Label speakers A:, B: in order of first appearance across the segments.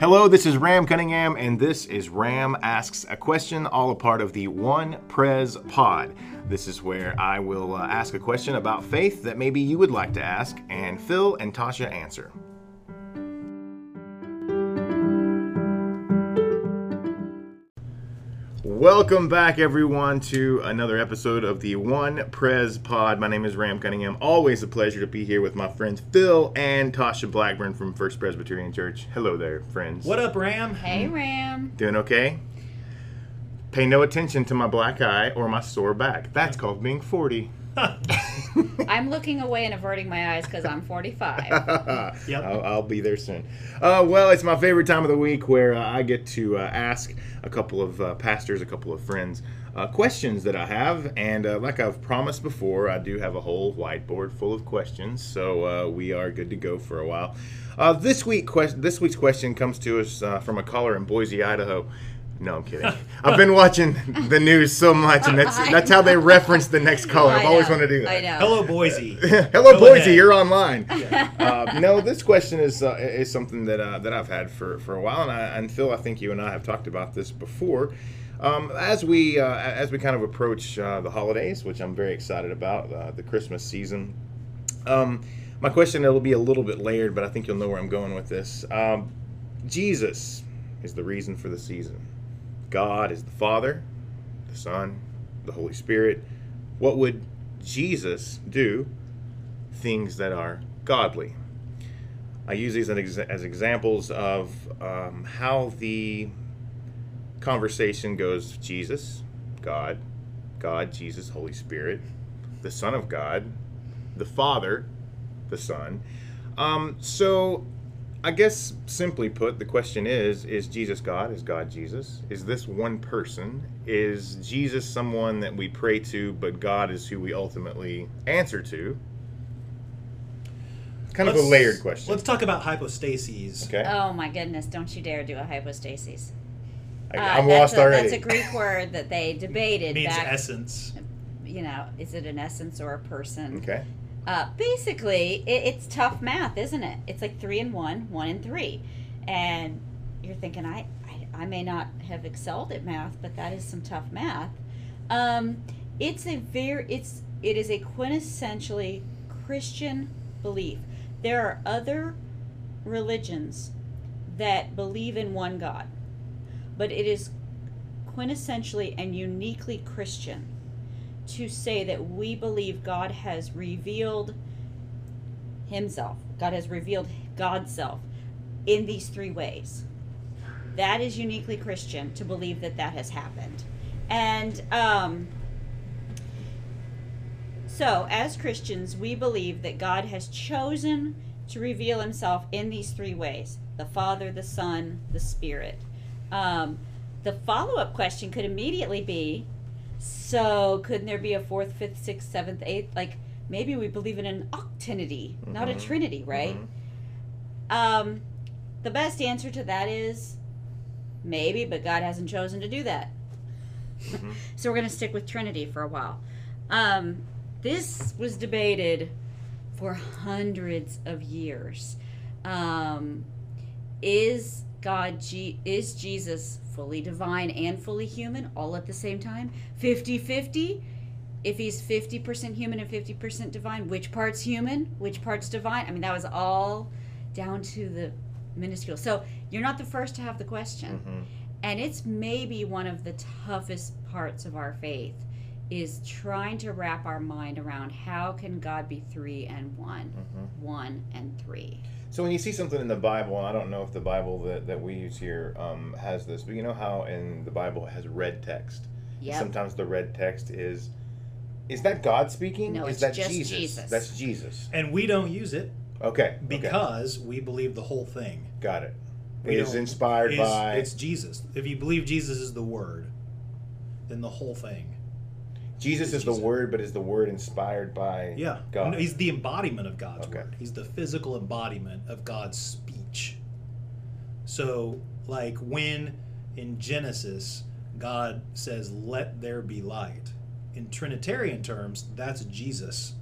A: Hello, this is Ram Cunningham, and this is Ram Asks a Question, all a part of the One Pres Pod. This is where I will uh, ask a question about faith that maybe you would like to ask, and Phil and Tasha answer. Welcome back, everyone, to another episode of the One Pres Pod. My name is Ram Cunningham. Always a pleasure to be here with my friends Phil and Tasha Blackburn from First Presbyterian Church. Hello there, friends.
B: What up, Ram?
C: Hey, Ram.
A: Doing okay? Pay no attention to my black eye or my sore back. That's called being 40.
C: I'm looking away and averting my eyes because I'm 45.
B: Yep.
A: I'll, I'll be there soon. Uh, well, it's my favorite time of the week where uh, I get to uh, ask a couple of uh, pastors, a couple of friends, uh, questions that I have. And uh, like I've promised before, I do have a whole whiteboard full of questions. So uh, we are good to go for a while. Uh, this week, quest- this week's question comes to us uh, from a caller in Boise, Idaho. No, I'm kidding. I've been watching the news so much, and that's that's how they reference the next caller. I've always wanted to do that.
C: I know.
B: Hello, Boise.
A: Hello,
B: Go
A: Boise.
B: ahead.
A: You're online. Uh, no, this question is uh, is something that uh, that I've had for, for a while, and, I, and Phil, I think you and I have talked about this before. Um, as we uh, as we kind of approach uh, the holidays, which I'm very excited about, uh, the Christmas season. Um, my question it'll be a little bit layered, but I think you'll know where I'm going with this. Um, Jesus is the reason for the season. God is the Father, the Son, the Holy Spirit. What would Jesus do? Things that are godly. I use these as, exa- as examples of um, how the conversation goes Jesus, God, God, Jesus, Holy Spirit, the Son of God, the Father, the Son. Um, so I guess simply put, the question is Is Jesus God? Is God Jesus? Is this one person? Is Jesus someone that we pray to, but God is who we ultimately answer to? Kind of a layered question.
B: Let's talk about hypostases.
A: Okay.
C: Oh my goodness! Don't you dare do a hypostasis.
A: I,
C: Uh,
A: I'm
C: that's
A: lost
C: a,
A: already.
C: That's a Greek word that they debated
B: means
C: back.
B: essence.
C: You know, is it an essence or a person?
A: Okay.
C: Uh, basically, it, it's tough math, isn't it? It's like three and one, one and three, and you're thinking, I, I, I may not have excelled at math, but that is some tough math. Um, it's a very, it's, it is a quintessentially Christian belief. There are other religions that believe in one God, but it is quintessentially and uniquely Christian to say that we believe God has revealed Himself. God has revealed God's self in these three ways. That is uniquely Christian to believe that that has happened. And um, so, as Christians, we believe that God has chosen to reveal Himself in these three ways the Father, the Son, the Spirit. Um, the follow up question could immediately be so, couldn't there be a fourth, fifth, sixth, seventh, eighth? Like, maybe we believe in an octinity, not a
A: Mhm.
C: trinity, right?
A: Mhm.
C: Um, the best answer to that is maybe, but God hasn't chosen to do that.
A: Mhm.
C: So we're going to stick with Trinity for a while. Um, this was debated for hundreds of years. Um, is God, G- is Jesus fully divine and fully human all at the same time? 50 50? If he's 50% human and 50% divine, which part's human? Which part's divine? I mean, that was all down to the minuscule. So you're not the first to have the question
A: Mhm.
C: and it's maybe one of the toughest parts of our faith is trying to wrap our mind around how can god be three and one
A: Mhm.
C: one and three
A: So when you see something in the Bible, and I don't know if the Bible that, that we use here um, has this, but you know how in the Bible it has red text.
C: yep
A: Sometimes the red text is is that God speaking?
C: No,
A: is
C: it's
A: that
C: just
A: Jesus?
C: Jesus.
A: That's Jesus.
B: And we don't use it
A: Okay. okay.
B: because we believe the whole thing.
A: got it.
B: We
A: It is inspired
B: is-
A: by
B: It's Jesus. If you believe Jesus is the Word, then the whole thing.
A: Jesus
B: is
A: is the word, but is the word inspired by
B: Yeah.
A: God?
B: No, He's the embodiment of God's
A: Okay.
B: Word. He's the physical embodiment of God's speech. So, like when in Genesis, God says, Let there be light. In Trinitarian terms, that's Jesus.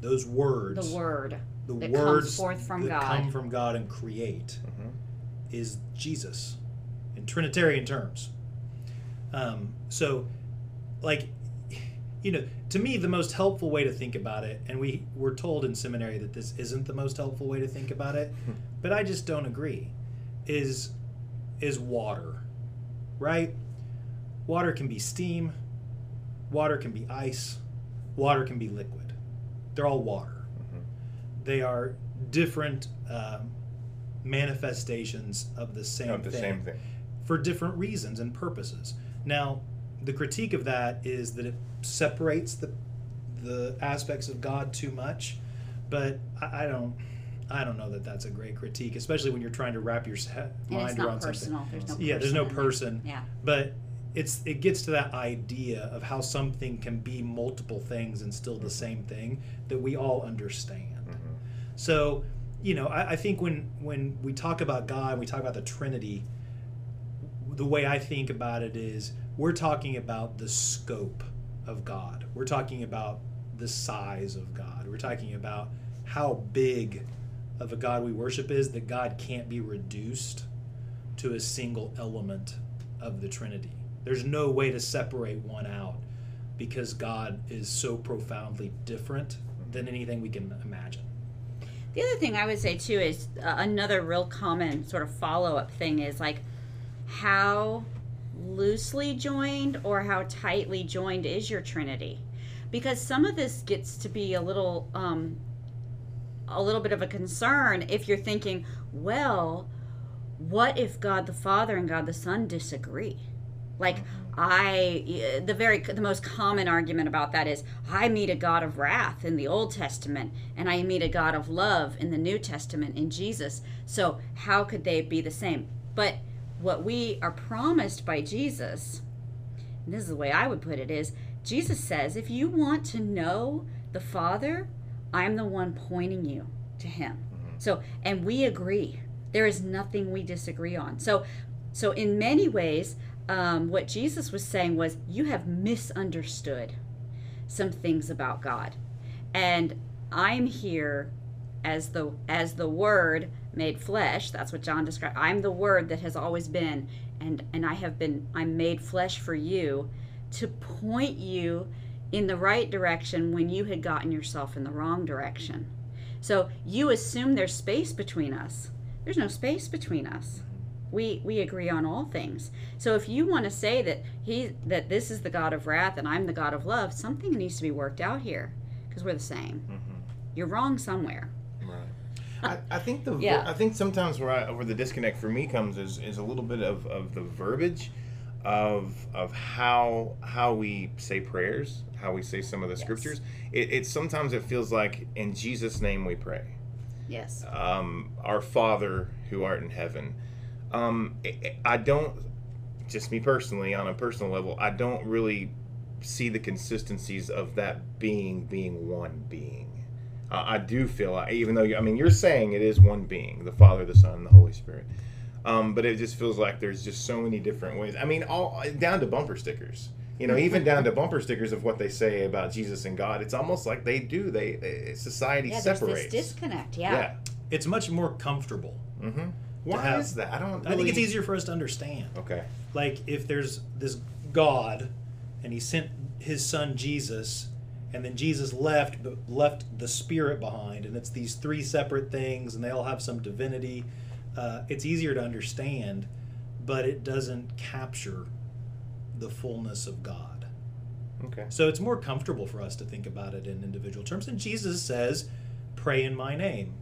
B: Those words.
C: the word
B: the
C: that comes forth from
B: that
C: God.
B: come from God and create.
A: Mhm.
B: is Jesus in Trinitarian terms. Um, so, like, you know, to me, the most helpful way to think about it, and we were told in seminary that this isn't the most helpful way to think about it, but I just don't agree, is is water, right? Water can be steam, water can be ice, water can be liquid. They're all water. They are different um, manifestations of the same
A: Of the
B: thing
A: same thing.
B: for different reasons and purposes. Now, the critique of that is that it separates the the aspects of God too much, but I, I don't. I don't know that that's a great critique, especially when you're trying to wrap your se-
C: And
B: mind
C: it's
B: around
C: not
B: something.
C: There's no
B: Yeah, there's no person.
C: Yeah.
B: But it's it gets to that idea of how something can be multiple things and still the mm-hmm. same thing that we all understand. Mm-hmm. So, you know, I, I think when when we talk about God, we talk about the Trinity. The way I think about it is, we're talking about the scope of God. We're talking about the size of God. We're talking about how big of a God we worship is that God can't be reduced to a single element of the Trinity. There's no way to separate one out because God is so profoundly different than anything we can imagine.
C: The other thing I would say too is uh, another real common sort of follow up thing is like how loosely joined or how tightly joined is your Trinity? Because some of this gets to be a little um, a little bit of a concern if you're thinking, well, what if God the Father and God the Son disagree? Like I, the very the most common argument about that is I meet a God of wrath in the Old Testament, and I meet a God of love in the New Testament in Jesus. So how could they be the same? But what we are promised by Jesus, and this is the way I would put it, is Jesus says, if you want to know the Father, I'm the one pointing you to Him. So, and we agree. There is nothing we disagree on. So, so in many ways, um, what Jesus was saying was, you have misunderstood some things about God, and I'm here as the as the Word made flesh. That's what John described. I'm the Word that has always been, and and I have been. I'm made flesh for you, to point you in the right direction when you had gotten yourself in the wrong direction. So you assume there's space between us. There's no space between us. We we agree on all things. So if you want to say that he that this is the God of wrath and I'm the God of love, something needs to be worked out here because we're the same. Mm-hmm. You're wrong somewhere.
A: I, I think the
C: Yeah.
A: I think sometimes where I, where the disconnect for me comes is, is a little bit of, of the verbiage of of how how we say prayers, how we say some of the
C: Yes.
A: scriptures. It, it sometimes it feels like in Jesus' name we pray.
C: Yes.
A: Um, our Father who art in heaven. Um, I don't, just me personally, on a personal level, I don't really see the consistencies of that being being one being. Uh, I do feel like, even though you, I mean, you're saying it is one being, the Father, the Son, and the Holy Spirit. Um, but it just feels like there's just so many different ways. I mean, all down to bumper stickers. You know, even down to bumper stickers of what they say about Jesus and God. It's almost like they do. They, they society
C: Yeah, there's
A: separates.
C: this disconnect. Yeah.
A: yeah.
B: It's much more comfortable.
A: Mm-hmm. Why
B: have-
A: is that? I don't.
B: I think it's easier for us to understand.
A: Okay.
B: Like if there's this God and he sent his son Jesus and then Jesus left but left the spirit behind. And it's these three separate things and they all have some divinity. Uh, it's easier to understand but it doesn't capture the fullness of God.
A: Okay.
B: so it's more comfortable for us to think about it in individual terms. And Jesus says pray in my name.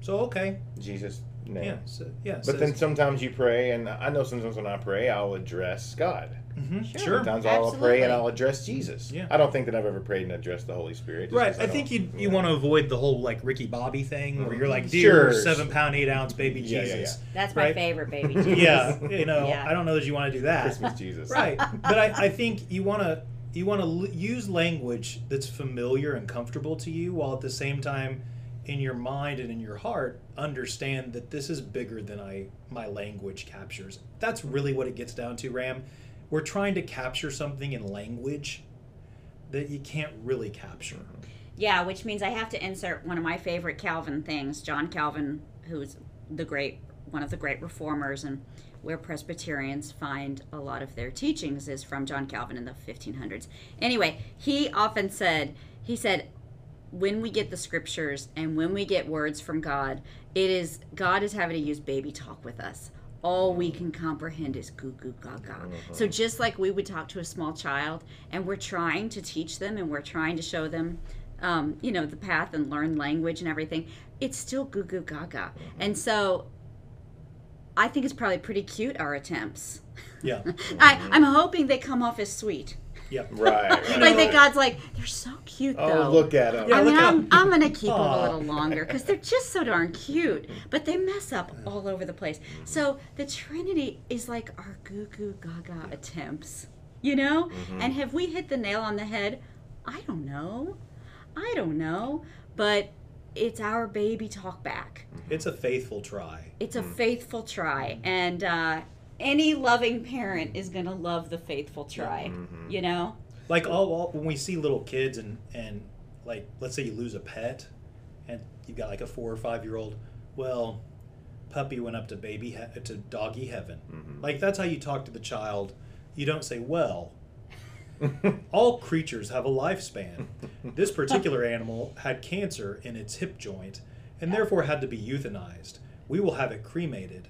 B: So okay.
A: Jesus' name.
B: yeah so, yeah
A: But
B: says-
A: then sometimes you pray, and I know sometimes when I pray, I'll address God.
B: Mhm,
C: Sure.
B: sure
A: Sometimes I'll pray and I'll address Jesus.
B: Yeah.
A: I don't think that I've ever prayed and addressed the Holy Spirit. just
B: Right.
A: 'cause
B: I
A: don't-
B: think you you
A: know.
B: want to avoid the whole like Ricky Bobby thing where you're like,
A: Mhm.
B: dear
A: Sure.
B: seven pound eight ounce baby
A: Yeah, yeah,
B: Jesus.
C: That's my favorite baby. Jesus.
B: Yeah. You know,
C: Yeah.
B: I don't know that you want to do that.
A: Christmas Jesus.
B: Right. But I, I think you want to you want to l- use language that's familiar and comfortable to you while at the same time in your mind and in your heart understand that this is bigger than I my language captures. That's really what it gets down to, Ram. We're trying to capture something in language that you can't really capture.
C: Yeah, which means I have to insert one of my favorite Calvin things. John Calvin, who's the great one of the great reformers and where Presbyterians find a lot of their teachings is from John Calvin in the 1500s. Anyway, he often said, he said, when we get the scriptures and when we get words from God, it is God is having to use baby talk with us. All we can comprehend is goo goo gaga. So just like we would talk to a small child, and we're trying to teach them, and we're trying to show them, um, you know, the path and learn language and everything, it's still goo goo gaga. And so, I think it's probably pretty cute our attempts.
B: Yeah.
C: I, I'm hoping they come off as sweet.
B: Yeah.
A: Right.
C: Like that God's like, they're so cute though.
A: Oh, look at them.
B: Yeah,
C: I mean, I'm. I'm going to keep them a little longer because they're just so darn cute. But they mess up all over the place. So the Trinity is like our goo goo gaga attempts, you know?
A: Mm-hmm.
C: And have we hit the nail on the head? I don't know. I don't know. But it's our baby talk back.
B: It's a faithful try.
C: It's a faithful try. And uh, any loving parent is going to love the faithful try, mm-hmm. you know?
B: Like all, all when we see little kids and and like let's say you lose a pet, and you've got like a four or five year old. Well, puppy went up to baby he- to doggy heaven. Mm-hmm. Like that's how you talk to the child. You don't say, "Well, all creatures have a lifespan. This particular animal had cancer in its hip joint and therefore had to be euthanized. We will have it cremated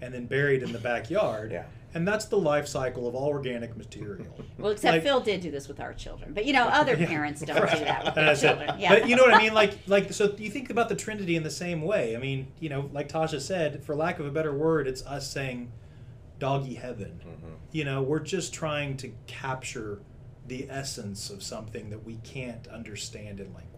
B: and then buried in the backyard.
A: Yeah.
B: And that's the life cycle of all organic material.
C: Well, except
B: Like-
C: Phil did do this with our children, but you know, other parents don't do that with their
B: That's it.
C: children. Yeah.
B: But you know what I mean? Like, like so you think about the Trinity in the same way. I mean, you know, like Tasha said, for lack of a better word, it's us saying doggy heaven. Mm-hmm. You know, we're just trying to capture the essence of something that we can't understand in language.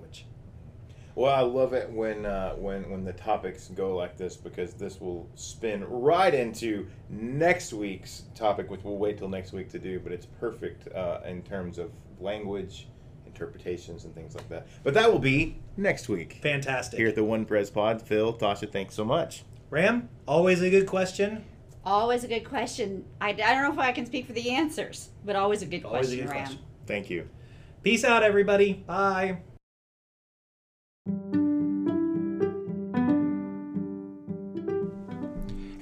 A: Well, I love it when uh, when when the topics go like this because this will spin right into next week's topic, which we'll wait till next week to do. But it's perfect uh, in terms of language, interpretations, and things like that. But that will be next week
B: Fantastic.
A: here at the One Pres Pod. Phil, Tasha, thanks so much.
B: Ram, always a good question.
C: Always a good question. I, I don't know if I can speak for the answers, but always a good
B: Always a good
C: Ram.
B: question.
A: Thank you.
B: Peace out, everybody. Bye.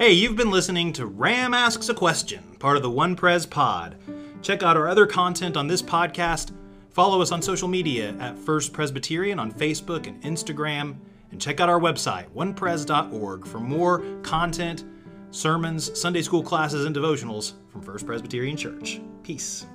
B: Hey, you've been listening to Ram Asks a Question, part of the One Pres Pod. Check out our other content on this podcast. Follow us on social media at First Presbyterian on Facebook and Instagram. And check out our website, onepres.org, for more content, sermons, Sunday school classes, and devotionals from First Presbyterian Church. Peace.